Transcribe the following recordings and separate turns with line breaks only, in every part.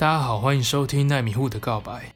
大家好，欢迎收听奈米户的告白。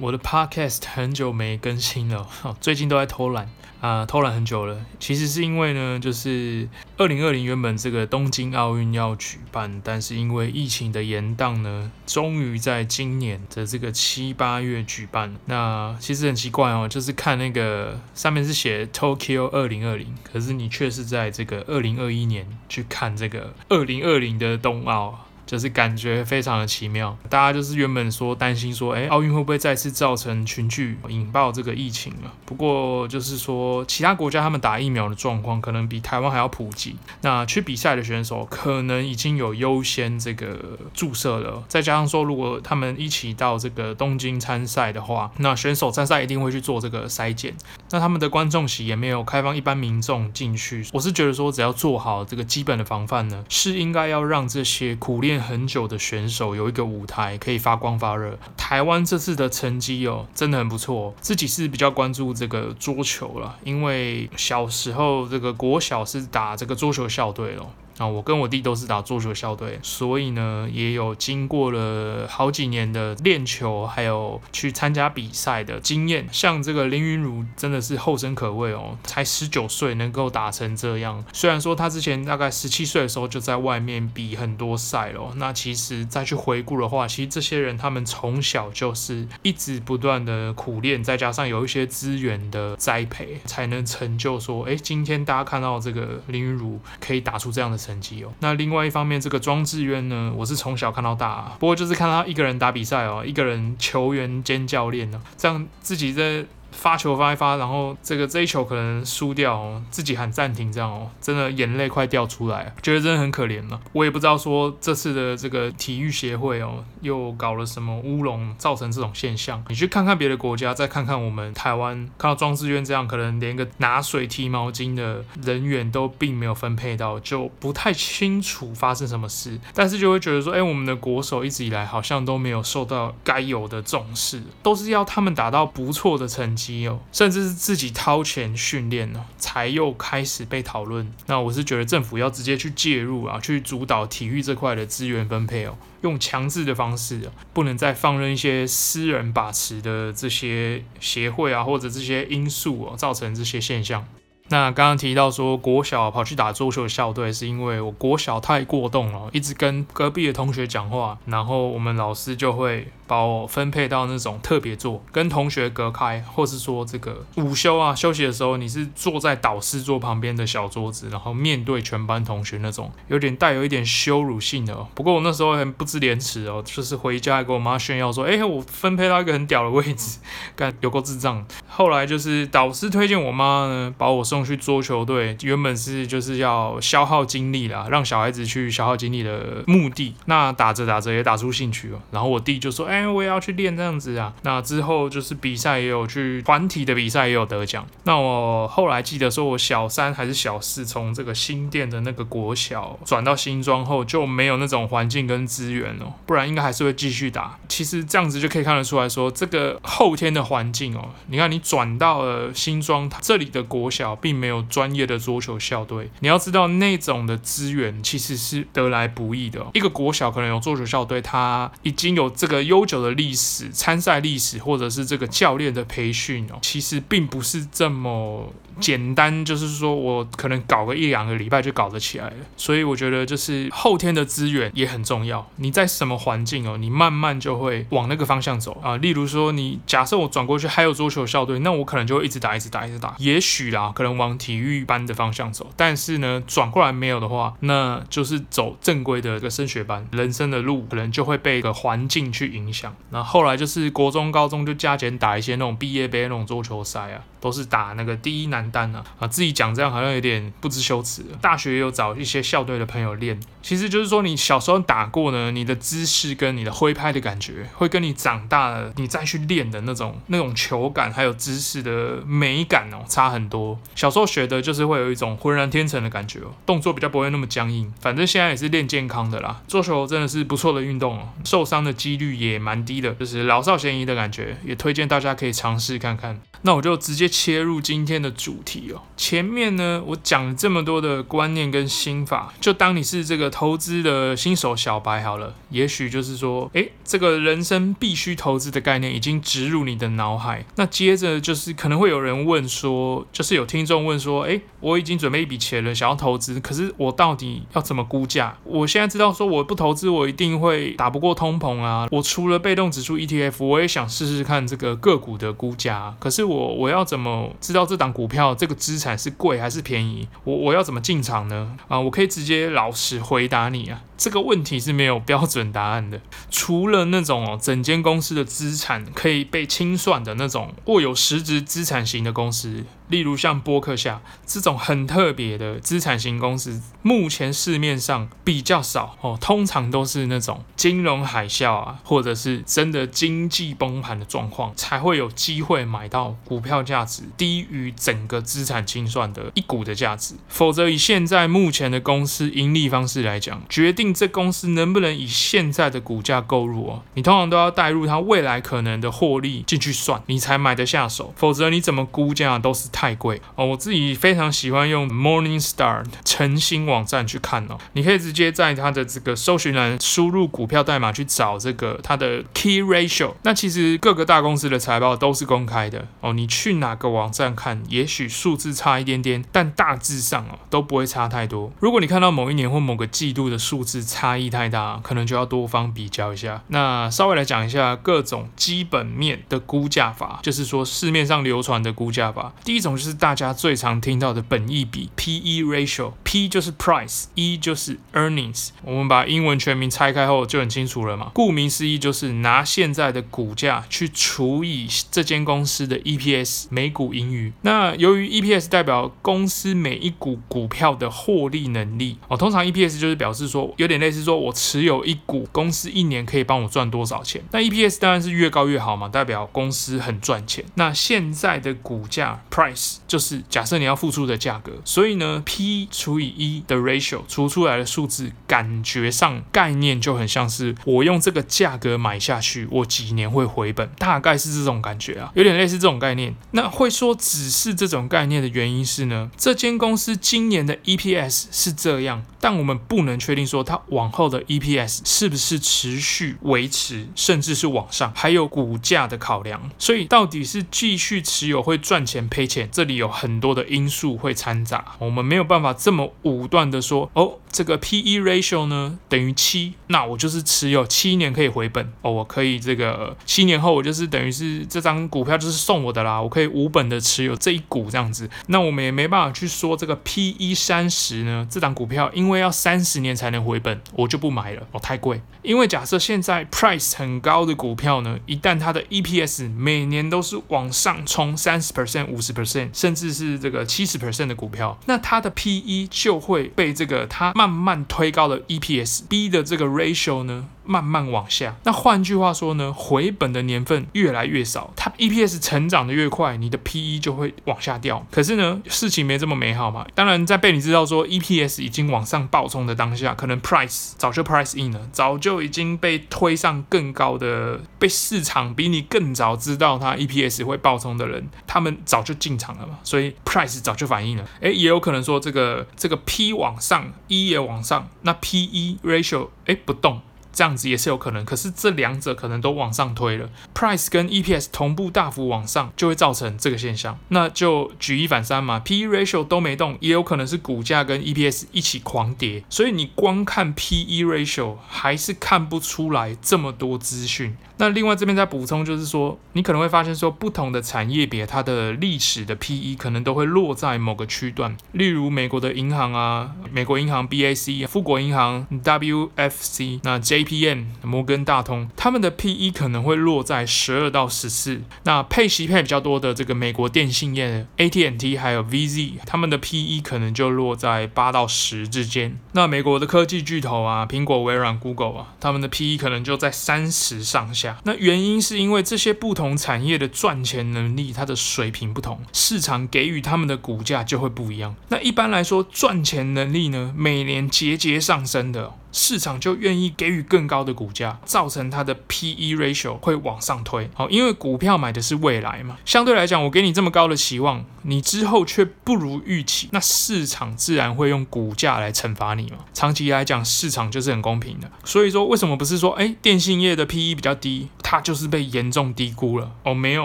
我的 podcast 很久没更新了，最近都在偷懒。啊，偷懒很久了。其实是因为呢，就是二零二零原本这个东京奥运要举办，但是因为疫情的延宕呢，终于在今年的这个七八月举办了。那其实很奇怪哦，就是看那个上面是写 Tokyo 二零二零，可是你却是在这个二零二一年去看这个二零二零的冬奥。就是感觉非常的奇妙，大家就是原本说担心说，哎，奥运会不会再次造成群聚引爆这个疫情了？不过就是说，其他国家他们打疫苗的状况可能比台湾还要普及，那去比赛的选手可能已经有优先这个注射了，再加上说，如果他们一起到这个东京参赛的话，那选手参赛一定会去做这个筛检，那他们的观众席也没有开放一般民众进去，我是觉得说，只要做好这个基本的防范呢，是应该要让这些苦练很久的选手有一个舞台可以发光发热。台湾这次的成绩哦，真的很不错。自己是比较关注这个桌球了，因为小时候这个国小是打这个桌球校队咯。啊，我跟我弟都是打桌球校队，所以呢，也有经过了好几年的练球，还有去参加比赛的经验。像这个林昀儒真的是后生可畏哦，才十九岁能够打成这样。虽然说他之前大概十七岁的时候就在外面比很多赛了，那其实再去回顾的话，其实这些人他们从小就是一直不断的苦练，再加上有一些资源的栽培，才能成就说，哎，今天大家看到这个林昀儒可以打出这样的成绩哦，那另外一方面，这个庄智渊呢，我是从小看到大啊，不过就是看他一个人打比赛哦，一个人球员兼教练呢，这样自己在。发球发一发，然后这个这一球可能输掉哦，自己喊暂停这样哦，真的眼泪快掉出来，觉得真的很可怜了。我也不知道说这次的这个体育协会哦，又搞了什么乌龙，造成这种现象。你去看看别的国家，再看看我们台湾，看到庄智渊这样，可能连个拿水提毛巾的人员都并没有分配到，就不太清楚发生什么事。但是就会觉得说，哎，我们的国手一直以来好像都没有受到该有的重视，都是要他们达到不错的成绩。甚至是自己掏钱训练呢，才又开始被讨论。那我是觉得政府要直接去介入啊，去主导体育这块的资源分配哦，用强制的方式，不能再放任一些私人把持的这些协会啊，或者这些因素哦，造成这些现象。那刚刚提到说国小跑去打桌球校队，是因为我国小太过动了，一直跟隔壁的同学讲话，然后我们老师就会把我分配到那种特别座，跟同学隔开，或是说这个午休啊休息的时候，你是坐在导师桌旁边的小桌子，然后面对全班同学那种，有点带有一点羞辱性的。不过我那时候很不知廉耻哦，就是回家还跟我妈炫耀说，哎，我分配到一个很屌的位置，干有够智障。后来就是导师推荐我妈呢，把我送。去桌球队，原本是就是要消耗精力啦，让小孩子去消耗精力的目的。那打着打着也打出兴趣了，然后我弟就说：“哎、我也要去练这样子啊。”那之后就是比赛也有去团体的比赛也有得奖。那我后来记得说，我小三还是小四，从这个新店的那个国小转到新庄后，就没有那种环境跟资源哦，不然应该还是会继续打。其实这样子就可以看得出来说，这个后天的环境哦，你看你转到了新庄这里的国小。并没有专业的桌球校队，你要知道那种的资源其实是得来不易的。一个国小可能有桌球校队，它已经有这个优久的历史、参赛历史，或者是这个教练的培训哦，其实并不是这么简单，就是说我可能搞个一两个礼拜就搞得起来了。所以我觉得就是后天的资源也很重要。你在什么环境哦，你慢慢就会往那个方向走啊。例如说，你假设我转过去还有桌球校队，那我可能就会一直打、一直打、一直打。也许啦，可能。往体育班的方向走，但是呢，转过来没有的话，那就是走正规的一个升学班。人生的路可能就会被一个环境去影响。那后来就是国中、高中就加减打一些那种毕业杯那种桌球赛啊，都是打那个第一男单啊。啊，自己讲这样好像有点不知羞耻。大学也有找一些校队的朋友练，其实就是说你小时候打过呢，你的姿势跟你的挥拍的感觉，会跟你长大了你再去练的那种那种球感还有姿势的美感哦，差很多。小时候学的就是会有一种浑然天成的感觉哦，动作比较不会那么僵硬。反正现在也是练健康的啦，桌球真的是不错的运动哦，受伤的几率也蛮低的，就是老少咸宜的感觉，也推荐大家可以尝试看看。那我就直接切入今天的主题哦。前面呢，我讲了这么多的观念跟心法，就当你是这个投资的新手小白好了。也许就是说，诶，这个人生必须投资的概念已经植入你的脑海。那接着就是可能会有人问说，就是有听众问说，诶，我已经准备一笔钱了，想要投资，可是我到底要怎么估价？我现在知道说我不投资，我一定会打不过通膨啊。我除了被动指数 ETF，我也想试试看这个个股的估价。可是我我要怎么知道这档股票这个资产是贵还是便宜？我我要怎么进场呢？啊，我可以直接老实回答你啊，这个问题是没有标准答案的。除了那种哦，整间公司的资产可以被清算的那种握有实质资产型的公司。例如像波克夏这种很特别的资产型公司，目前市面上比较少哦，通常都是那种金融海啸啊，或者是真的经济崩盘的状况，才会有机会买到股票价值低于整个资产清算的一股的价值。否则，以现在目前的公司盈利方式来讲，决定这公司能不能以现在的股价购入哦，你通常都要带入它未来可能的获利进去算，你才买得下手。否则，你怎么估价都是太。贵哦！我自己非常喜欢用 Morningstar 晨星网站去看哦。你可以直接在它的这个搜寻栏输入股票代码去找这个它的 Key Ratio。那其实各个大公司的财报都是公开的哦。你去哪个网站看，也许数字差一点点，但大致上哦都不会差太多。如果你看到某一年或某个季度的数字差异太大，可能就要多方比较一下。那稍微来讲一下各种基本面的估价法，就是说市面上流传的估价法。第一种。就是大家最常听到的本益比 （P/E ratio），P 就是 price，E 就是 earnings。我们把英文全名拆开后就很清楚了嘛。顾名思义，就是拿现在的股价去除以这间公司的 EPS 每每股盈余。那由于 EPS 代表公司每一股股票的获利能力哦，通常 EPS 就是表示说有点类似说我持有一股公司一年可以帮我赚多少钱。那 EPS 当然是越高越好嘛，代表公司很赚钱。那现在的股价 price 就是假设你要付出的价格，所以呢，P 除以 E 的 ratio 除出来的数字，感觉上概念就很像是我用这个价格买下去，我几年会回本，大概是这种感觉啊，有点类似这种概念。那会说只是这种概念的原因是呢，这间公司今年的 EPS 是这样，但我们不能确定说它往后的 EPS 是不是持续维持，甚至是往上，还有股价的考量。所以到底是继续持有会赚钱赔钱？这里有很多的因素会掺杂，我们没有办法这么武断的说，哦，这个 P/E ratio 呢等于七，那我就是持有七年可以回本，哦，我可以这个七年后我就是等于是这张股票就是送我的啦，我可以无本的持有这一股这样子，那我们也没办法去说这个 P/E 三十呢，这张股票因为要三十年才能回本，我就不买了，哦，太贵，因为假设现在 price 很高的股票呢，一旦它的 EPS 每年都是往上冲三十 percent、五十 percent。甚至是这个七十 percent 的股票，那它的 PE 就会被这个它慢慢推高了 EPS，B 的这个 ratio 呢，慢慢往下，那换句话说呢，回本的年份越来越少，它 EPS 成长的越快，你的 PE 就会往下掉。可是呢，事情没这么美好嘛。当然，在被你知道说 EPS 已经往上暴冲的当下，可能 price 早就 price in 了，早就已经被推上更高的，被市场比你更早知道它 EPS 会暴冲的人，他们早就进场了嘛，所以 price 早就反应了。诶，也有可能说这个这个 P 往上，E 也往上，那 PE ratio 诶不动。这样子也是有可能，可是这两者可能都往上推了，price 跟 EPS 同步大幅往上，就会造成这个现象。那就举一反三嘛，PE ratio 都没动，也有可能是股价跟 EPS 一起狂跌，所以你光看 PE ratio 还是看不出来这么多资讯。那另外这边再补充，就是说你可能会发现说，不同的产业别它的历史的 PE 可能都会落在某个区段，例如美国的银行啊，美国银行 BAC、富国银行 WFC，那 J PM 摩根大通，他们的 PE 可能会落在十二到十四。那配息配比较多的这个美国电信业 AT&T 还有 VZ，他们的 PE 可能就落在八到十之间。那美国的科技巨头啊，苹果、微软、Google 啊，他们的 PE 可能就在三十上下。那原因是因为这些不同产业的赚钱能力，它的水平不同，市场给予他们的股价就会不一样。那一般来说，赚钱能力呢，每年节节上升的。市场就愿意给予更高的股价，造成它的 P/E ratio 会往上推。好，因为股票买的是未来嘛，相对来讲，我给你这么高的期望，你之后却不如预期，那市场自然会用股价来惩罚你嘛。长期来讲，市场就是很公平的。所以说，为什么不是说，哎，电信业的 P/E 比较低，它就是被严重低估了？哦，没有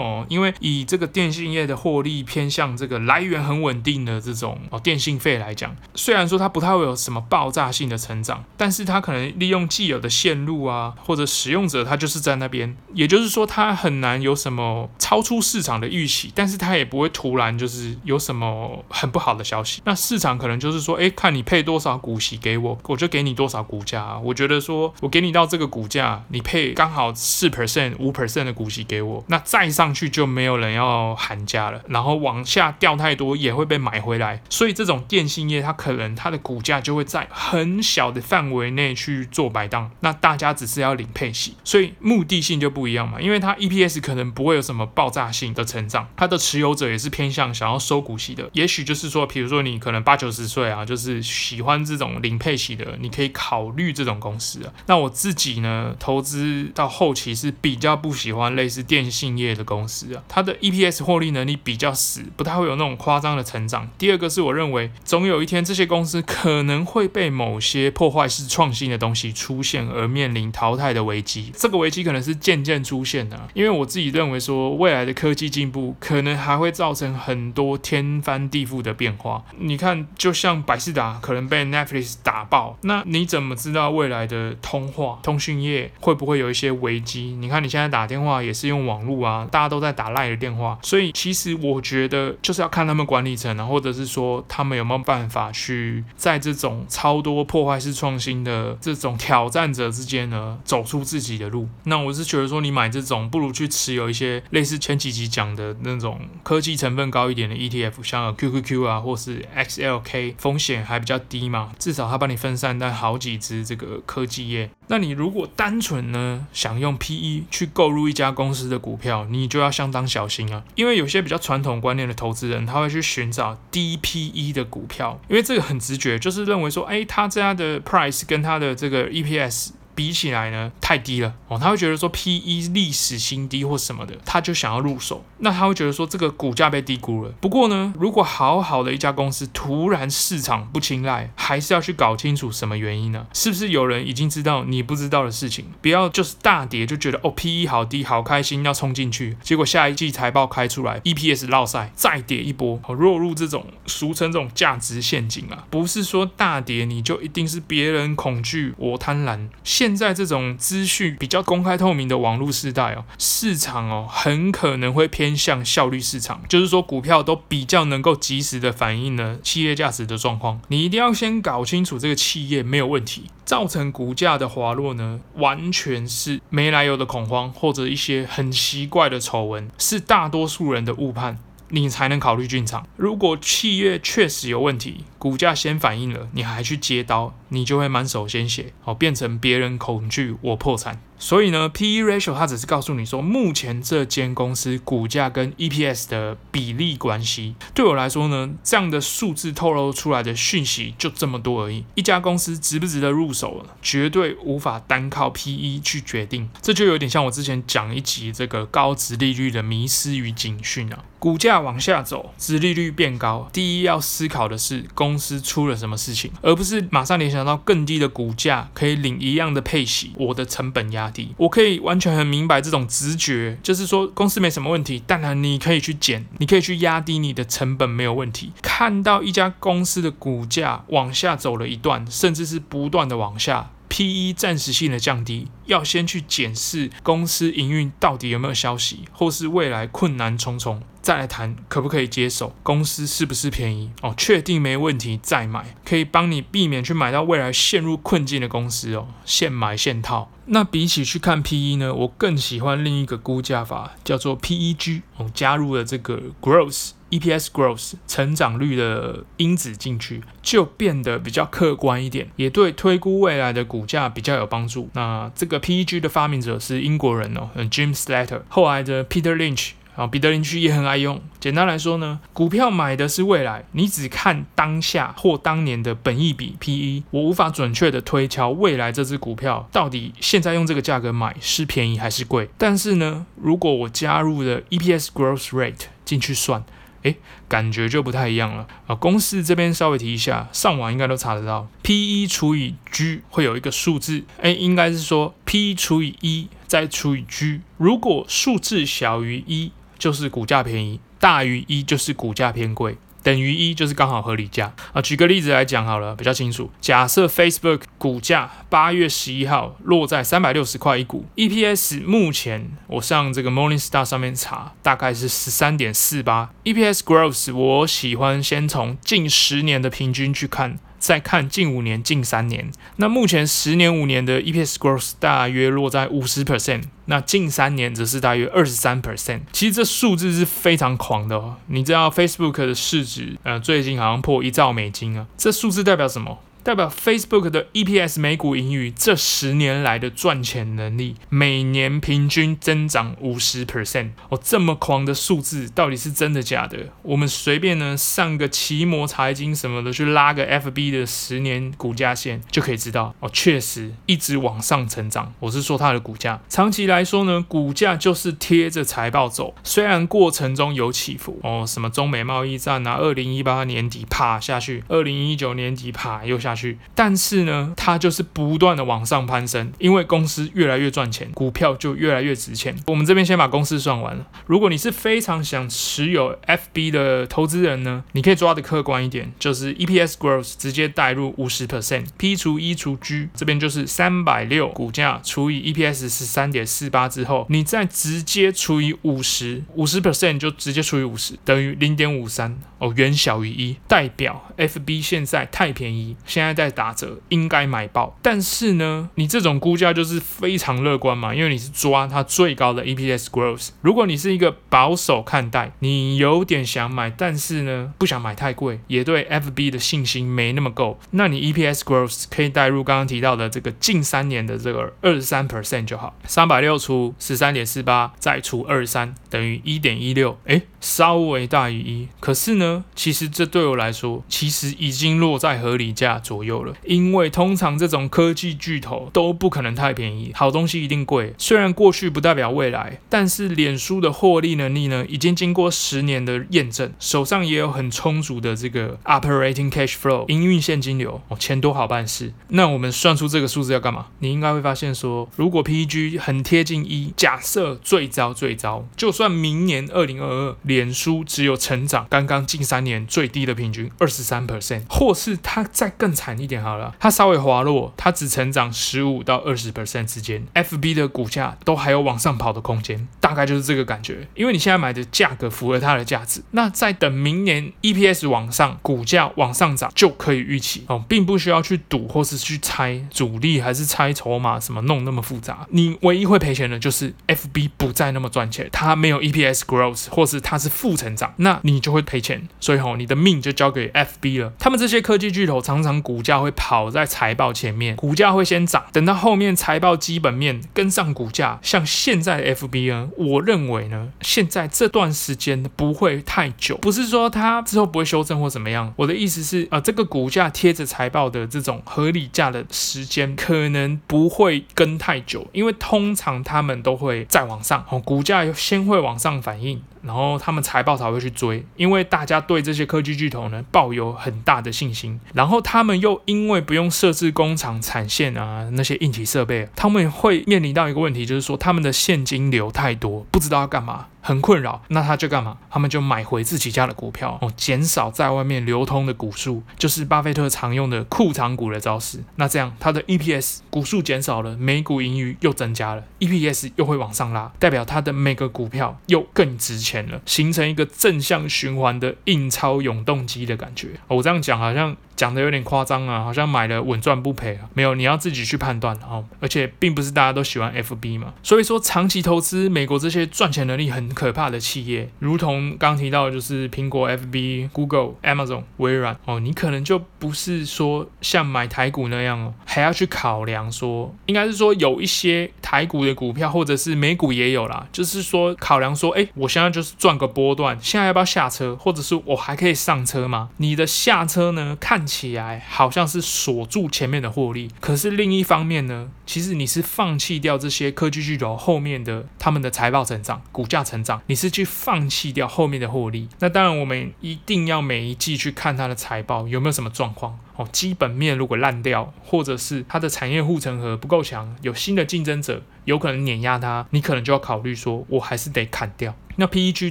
哦，因为以这个电信业的获利偏向这个来源很稳定的这种哦电信费来讲，虽然说它不太会有什么爆炸性的成长，但是它可能利用既有的线路啊，或者使用者他就是在那边，也就是说它很难有什么超出市场的预期，但是它也不会突然就是有什么很不好的消息。那市场可能就是说，哎，看你配多少股息给我，我就给你多少股价啊。我觉得说我给你到这个股价，你配刚好四 percent、五 percent 的股息给我，那再上去就没有人要喊价了，然后往下掉太多也会被买回来，所以这种电信业它可能它的股价就会在很小的范围内去做摆荡，那大家只是要领配息，所以目的性就不一样嘛，因为它 EPS 可能不会有什么爆炸性的成长，它的持有者也是偏向想要收股息的，也许就是说，比如说你可能八九十岁啊，就是喜欢这种领配息的，你可以考虑这种公司啊。那我自己呢，投资到后期是比较不喜欢类似电信业的公司啊，它的 EPS 获利能力比较死，不太会有那种夸张的成长。第二个是我认为，总有一天这些公司可能会被某些破坏式创创新的东西出现而面临淘汰的危机。这个危机可能是渐渐出现的，因为我自己认为说，未来的科技进步可能还会造成很多天翻地覆的变化。你看，就像百事达可能被 Netflix 打爆，那你怎么知道未来的通话通讯业会不会有一些危机？你看你现在打电话也是用网络啊，大家都在打 LINE 的电话，所以其实我觉得就是要看他们管理层啊，或者是说他们有没有办法去在这种超多破坏式创新的这种挑战者之间呢，走出自己的路。那我是觉得说，你买这种不如去持有一些类似前几集讲的那种科技成分高一点的 ETF，像 QQQ 啊，或是 XLK，风险还比较低嘛，至少它帮你分散在好几只这个科技业。那你如果单纯呢想用 PE 去购入一家公司的股票，你就要相当小心啊，因为有些比较传统观念的投资人，他会去寻找低 PE 的股票，因为这个很直觉，就是认为说，哎，他这样的 price 跟它的这个 EPS。比起来呢，太低了哦，他会觉得说 P/E 历史新低或什么的，他就想要入手。那他会觉得说这个股价被低估了。不过呢，如果好好的一家公司突然市场不青睐，还是要去搞清楚什么原因呢？是不是有人已经知道你不知道的事情？不要就是大跌就觉得哦 P/E 好低，好开心要冲进去，结果下一季财报开出来，EPS 落赛，再跌一波，哦，落入这种俗称这种价值陷阱啊。不是说大跌你就一定是别人恐惧我贪婪。现现在这种资讯比较公开透明的网络时代哦，市场哦很可能会偏向效率市场，就是说股票都比较能够及时的反映呢企业价值的状况。你一定要先搞清楚这个企业没有问题，造成股价的滑落呢，完全是没来由的恐慌或者一些很奇怪的丑闻，是大多数人的误判。你才能考虑进场。如果企业确实有问题，股价先反应了，你还去接刀，你就会满手鲜血，哦，变成别人恐惧我破产。所以呢，P/E ratio 它只是告诉你说，目前这间公司股价跟 EPS 的比例关系。对我来说呢，这样的数字透露出来的讯息就这么多而已。一家公司值不值得入手，绝对无法单靠 PE 去决定。这就有点像我之前讲一集这个高值利率的迷失与警讯啊。股价往下走，值利率变高，第一要思考的是公司出了什么事情，而不是马上联想到更低的股价可以领一样的配息，我的成本压低。我可以完全很明白这种直觉，就是说公司没什么问题，当然你可以去减，你可以去压低你的成本，没有问题。看到一家公司的股价往下走了一段，甚至是不断的往下。P/E 暂时性的降低，要先去检视公司营运到底有没有消息，或是未来困难重重，再来谈可不可以接手，公司是不是便宜哦，确定没问题再买，可以帮你避免去买到未来陷入困境的公司哦，现买现套。那比起去看 P/E 呢，我更喜欢另一个估价法，叫做 PEG，哦，加入了这个 Growth。EPS growth 成长率的因子进去，就变得比较客观一点，也对推估未来的股价比较有帮助。那这个 PEG 的发明者是英国人哦，Jim Slater。后来的 Peter Lynch。啊，彼得林区也很爱用。简单来说呢，股票买的是未来，你只看当下或当年的本益比 PE，我无法准确的推敲未来这只股票到底现在用这个价格买是便宜还是贵。但是呢，如果我加入了 EPS growth rate 进去算。诶，感觉就不太一样了啊！公式这边稍微提一下，上网应该都查得到，P E 除以 G 会有一个数字，诶，应该是说 P 除以一再除以 G，如果数字小于一，就是股价便宜；大于一，就是股价偏贵。等于一就是刚好合理价啊！举个例子来讲好了，比较清楚。假设 Facebook 股价八月十一号落在三百六十块一股，EPS 目前我上这个 Morningstar 上面查，大概是十三点四八。EPS growth 我喜欢先从近十年的平均去看。再看近五年、近三年，那目前十年、五年的 EPS growth 大约落在五十 percent，那近三年则是大约二十三 percent。其实这数字是非常狂的哦。你知道 Facebook 的市值，呃，最近好像破一兆美金啊，这数字代表什么？代表 Facebook 的 EPS 每股盈余这十年来的赚钱能力，每年平均增长五十 percent 哦，这么狂的数字到底是真的假的？我们随便呢上个奇摩财经什么的去拉个 FB 的十年股价线就可以知道哦，确实一直往上成长。我是说它的股价，长期来说呢，股价就是贴着财报走，虽然过程中有起伏哦，什么中美贸易战啊，二零一八年底啪下去，二零一九年底啪又下。下去，但是呢，它就是不断的往上攀升，因为公司越来越赚钱，股票就越来越值钱。我们这边先把公式算完了。如果你是非常想持有 FB 的投资人呢，你可以抓的客观一点，就是 EPS growth 直接带入五十 percent，P 除一除 G，这边就是三百六股价除以 EPS 十三点四八之后，你再直接除以五十，五十 percent 就直接除以五十，等于零点五三哦，远小于一，代表 FB 现在太便宜。现在在打折，应该买爆。但是呢，你这种估价就是非常乐观嘛，因为你是抓它最高的 EPS growth。如果你是一个保守看待，你有点想买，但是呢，不想买太贵，也对 FB 的信心没那么够，那你 EPS growth 可以带入刚刚提到的这个近三年的这个二十三 percent 就好。三百六除十三点四八再除二十三等于一点一六，诶，稍微大于一。可是呢，其实这对我来说，其实已经落在合理价左右了，因为通常这种科技巨头都不可能太便宜，好东西一定贵。虽然过去不代表未来，但是脸书的获利能力呢，已经经过十年的验证，手上也有很充足的这个 operating cash flow 营运现金流，哦，钱多好办事。那我们算出这个数字要干嘛？你应该会发现说，如果 PEG 很贴近一，假设最糟最糟，就算明年二零二二，脸书只有成长刚刚近三年最低的平均二十三 percent，或是它再更。惨一点好了，它稍微滑落，它只成长十五到二十 percent 之间，FB 的股价都还有往上跑的空间，大概就是这个感觉。因为你现在买的价格符合它的价值，那再等明年 EPS 往上，股价往上涨就可以预期哦，并不需要去赌或是去猜主力还是猜筹码什么弄那么复杂。你唯一会赔钱的就是 FB 不再那么赚钱，它没有 EPS growth 或是它是负成长，那你就会赔钱。所以吼，你的命就交给 FB 了。他们这些科技巨头常常。股价会跑在财报前面，股价会先涨，等到后面财报基本面跟上股价。像现在的 FB 呢，我认为呢，现在这段时间不会太久，不是说它之后不会修正或怎么样。我的意思是，啊、呃，这个股价贴着财报的这种合理价的时间，可能不会跟太久，因为通常他们都会再往上，哦，股价先会往上反应。然后他们财报才会去追，因为大家对这些科技巨头呢抱有很大的信心。然后他们又因为不用设置工厂产线啊，那些硬体设备，他们会面临到一个问题，就是说他们的现金流太多，不知道要干嘛。很困扰，那他就干嘛？他们就买回自己家的股票哦，减少在外面流通的股数，就是巴菲特常用的库藏股的招式。那这样，他的 EPS 股数减少了，每股盈余又增加了，EPS 又会往上拉，代表他的每个股票又更值钱了，形成一个正向循环的印钞永动机的感觉。我这样讲好像。讲的有点夸张啊，好像买了稳赚不赔啊。没有，你要自己去判断哦。而且并不是大家都喜欢 FB 嘛，所以说长期投资美国这些赚钱能力很可怕的企业，如同刚提到的就是苹果、FB、Google、Amazon、微软哦，你可能就不是说像买台股那样哦，还要去考量说，应该是说有一些台股的股票或者是美股也有啦，就是说考量说，哎，我现在就是赚个波段，现在要不要下车，或者是我还可以上车吗？你的下车呢，看起来好像是锁住前面的获利，可是另一方面呢，其实你是放弃掉这些科技巨头后面的他们的财报成长、股价成长，你是去放弃掉后面的获利。那当然，我们一定要每一季去看它的财报有没有什么状况基本面如果烂掉，或者是它的产业护城河不够强，有新的竞争者有可能碾压它，你可能就要考虑说，我还是得砍掉。那 PEG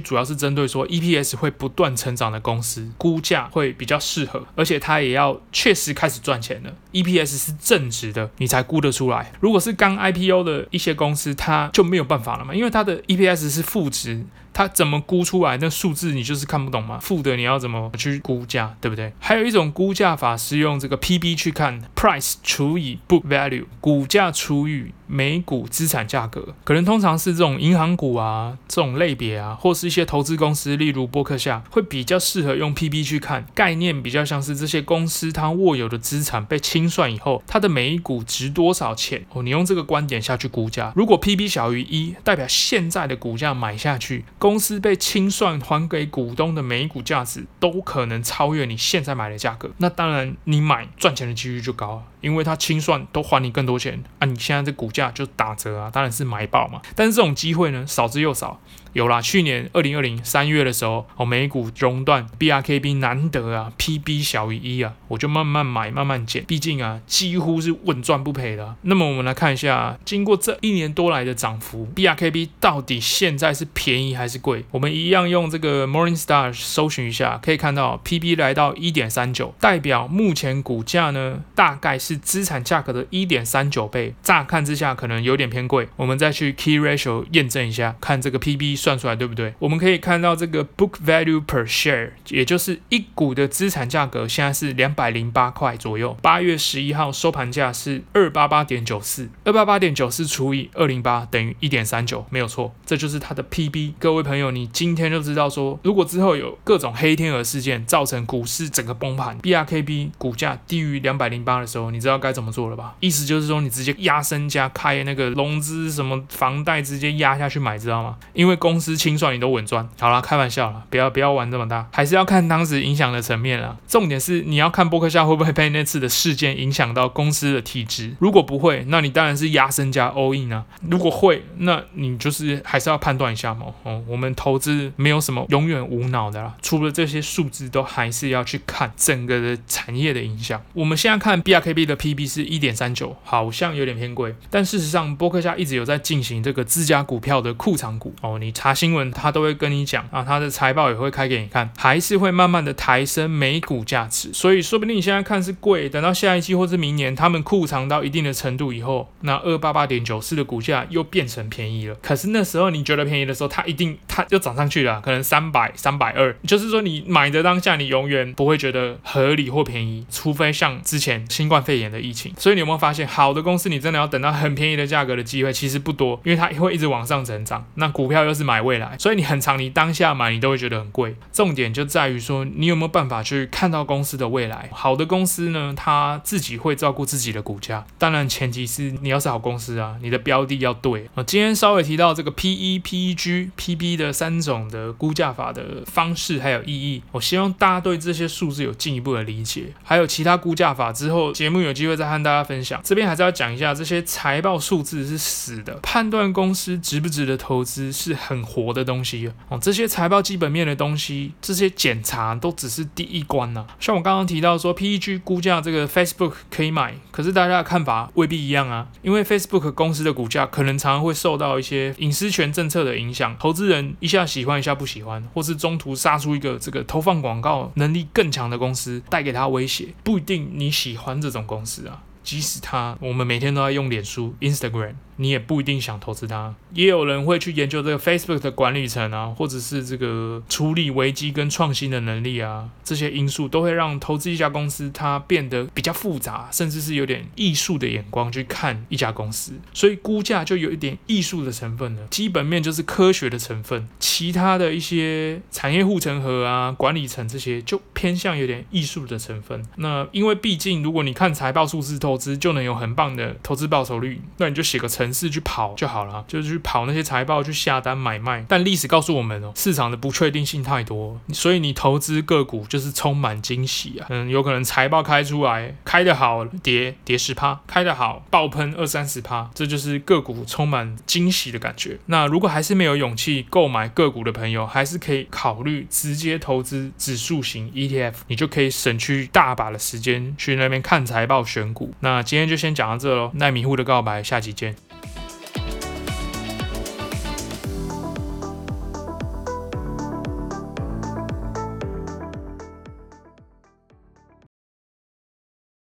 主要是针对说 EPS 会不断成长的公司，估价会比较适合，而且它也要确实开始赚钱了，EPS 是正值的，你才估得出来。如果是刚 IPO 的一些公司，它就没有办法了嘛，因为它的 EPS 是负值。它怎么估出来？那数字你就是看不懂吗？负的你要怎么去估价，对不对？还有一种估价法是用这个 PB 去看，Price 除以 Book Value，股价除以每股资产价格。可能通常是这种银行股啊，这种类别啊，或是一些投资公司，例如波克夏，会比较适合用 PB 去看。概念比较像是这些公司它握有的资产被清算以后，它的每一股值多少钱？哦，你用这个观点下去估价。如果 PB 小于一，代表现在的股价买下去。公司被清算还给股东的每一股价值都可能超越你现在买的价格，那当然你买赚钱的几率就高了，因为它清算都还你更多钱啊，你现在这股价就打折啊，当然是买爆嘛。但是这种机会呢，少之又少。有啦，去年二零二零三月的时候，哦，美股熔断，BRKB 难得啊，PB 小于一啊，我就慢慢买，慢慢减，毕竟啊，几乎是稳赚不赔的。那么我们来看一下，经过这一年多来的涨幅，BRKB 到底现在是便宜还是贵？我们一样用这个 Morningstar 搜寻一下，可以看到 PB 来到一点三九，代表目前股价呢，大概是资产价格的一点三九倍。乍看之下可能有点偏贵，我们再去 Key Ratio 验证一下，看这个 PB。算出来对不对？我们可以看到这个 book value per share，也就是一股的资产价格，现在是两百零八块左右。八月十一号收盘价是二八八点九四，二八八点九四除以二零八等于一点三九，没有错，这就是它的 PB。各位朋友，你今天就知道说，如果之后有各种黑天鹅事件造成股市整个崩盘，BRKB 股价低于两百零八的时候，你知道该怎么做了吧？意思就是说，你直接压身家开那个融资什么房贷，直接压下去买，知道吗？因为公公司清算你都稳赚，好啦，开玩笑了，不要不要玩这么大，还是要看当时影响的层面啦。重点是你要看波克夏会不会被那次的事件影响到公司的体质。如果不会，那你当然是压身加 all in 啊。如果会，那你就是还是要判断一下嘛。哦，我们投资没有什么永远无脑的啦，除了这些数字，都还是要去看整个的产业的影响。我们现在看 BRKB 的 PB 是一点三九，好像有点偏贵，但事实上波克夏一直有在进行这个自家股票的库藏股哦，你。查新闻，他都会跟你讲啊，他的财报也会开给你看，还是会慢慢的抬升每股价值。所以说不定你现在看是贵，等到下一季或是明年，他们库藏到一定的程度以后，那二八八点九四的股价又变成便宜了。可是那时候你觉得便宜的时候，它一定它又涨上去了，可能三百、三百二。就是说你买的当下，你永远不会觉得合理或便宜，除非像之前新冠肺炎的疫情。所以你有没有发现，好的公司你真的要等到很便宜的价格的机会其实不多，因为它会一直往上成长。那股票又是。买未来，所以你很常，你当下买你都会觉得很贵。重点就在于说，你有没有办法去看到公司的未来？好的公司呢，它自己会照顾自己的股价。当然，前提是你要是好公司啊，你的标的要对。我今天稍微提到这个 PE、PEG、PB 的三种的估价法的方式还有意义。我希望大家对这些数字有进一步的理解。还有其他估价法之后，节目有机会再和大家分享。这边还是要讲一下，这些财报数字是死的，判断公司值不值得投资是很。活的东西哦，这些财报基本面的东西，这些检查都只是第一关呐。像我刚刚提到说，PEG 估价这个 Facebook 可以买，可是大家的看法未必一样啊。因为 Facebook 公司的股价可能常常会受到一些隐私权政策的影响，投资人一下喜欢一下不喜欢，或是中途杀出一个这个投放广告能力更强的公司带给他威胁，不一定你喜欢这种公司啊。即使他我们每天都在用脸书、Instagram。你也不一定想投资它。也有人会去研究这个 Facebook 的管理层啊，或者是这个处理危机跟创新的能力啊，这些因素都会让投资一家公司它变得比较复杂，甚至是有点艺术的眼光去看一家公司。所以估价就有一点艺术的成分了，基本面就是科学的成分，其他的一些产业护城河啊、管理层这些就偏向有点艺术的成分。那因为毕竟如果你看财报数字投资就能有很棒的投资报酬率，那你就写个成程式去跑就好了，就是去跑那些财报去下单买卖。但历史告诉我们哦，市场的不确定性太多，所以你投资个股就是充满惊喜啊。嗯，有可能财报开出来开得好，跌跌十趴；开得好，爆喷二三十趴，这就是个股充满惊喜的感觉。那如果还是没有勇气购买个股的朋友，还是可以考虑直接投资指数型 ETF，你就可以省去大把的时间去那边看财报选股。那今天就先讲到这喽，奈米户的告白，下期见。